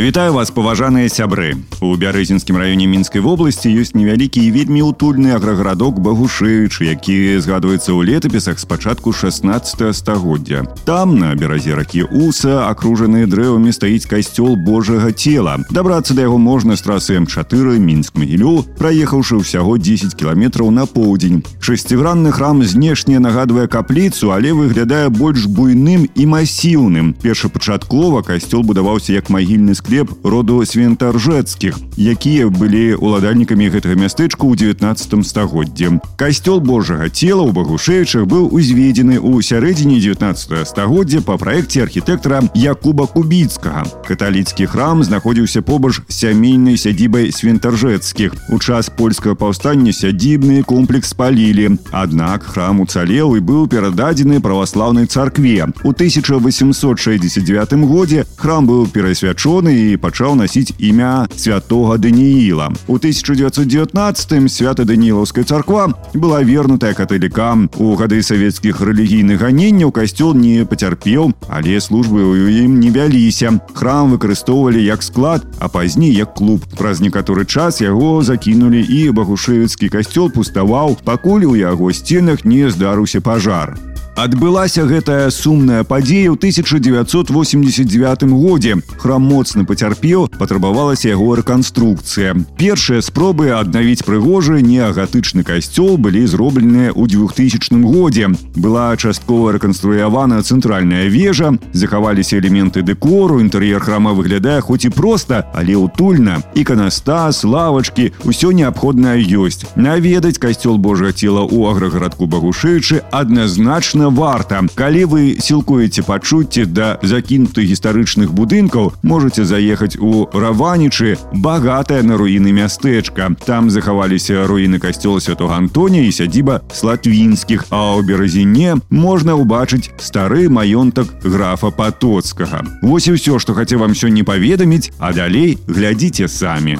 Вітаю вас паважаныя сябры у бярэзінскім раёне мінскай вобласці ёсць невялікі і вельмі утульны аграгарадок багушэючы які згадваецца ў летапісах з пачатку 16 стагоддзя там на беразе ракі уса акружаны дрэвамі стаіць касцёл божага цела дабрацца да яго можна з трасы м4 мінск магілю праехаўшы ўсяго 10 кіламетраў на поўдзень шасцігранны храм знешне нагадвае капліцу але выглядае больш буйным і масіўным першапачаткова касцёл будаваўся як магільны склад склеп роду свентаржэцкіх якія былі уладальнікамі гэтага мястэчка ў 19 стагоддзе касцёл божага цела ў багушэючых быў узведзены ў сярэдзіне 19 стагоддзя па праекце архітэктара якуба кубіцкага каталіцкі храм знаходзіўся побач сямейнай сядзібай свентаржэцкіх у час польскага паўстання сядзібны комплекс спалілі аднак храм уцалеў і быў перададзены праваслаўнай царкве у 1869 годзе храм быў перасвячоны і пачаў насіць імя святого Данііла. У 1919 свята Данілаўская царква была вернутая каталікам. У гады савецкіх рэлігійных ганенняў касцёл не пацярпеў, але службы ў ім не вяліся. Храм выкарыстоўвалі як склад, а пазней як клуб. Праз некаторы час яго закінулі і багушевіцкі касцёл пуставаў, пакуль у яго сценах не здарыўся пажар. Адбылася гэтая сумная падзея ў 1989 годзе. Храм моцна пацярпеў, патрабавалася яго рэканструкцыя. Першыя спробы аднавіць прыгожы неагатычны касцёл былі зробленыя ў 2000 годзе. Была часткова рэканструявана цэнтральная вежа, захаваліся элементы дэкору, інтэр'ер храма выглядае хоць і проста, але утульна. Іканастас, лавачкі, усё неабходнае ёсць. Наведаць касцёл Божага цела ў аграгарадку Багушэючы адназначна конечно варта калі вы сілкуеце пачуцці да закінутых гістарычных будынкаў можете заехаць у раванічы багатая на руіны мястэчка там захаваліся руіны касцёла святого Антоня і сядзіба слатвінскіх а ў беразіне можна ўбачыць стары маёнтак графа патоцкага Вось і ўсё што хацеў вам сёння паведаміць а далей глядзіце самі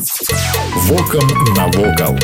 вокам навокал.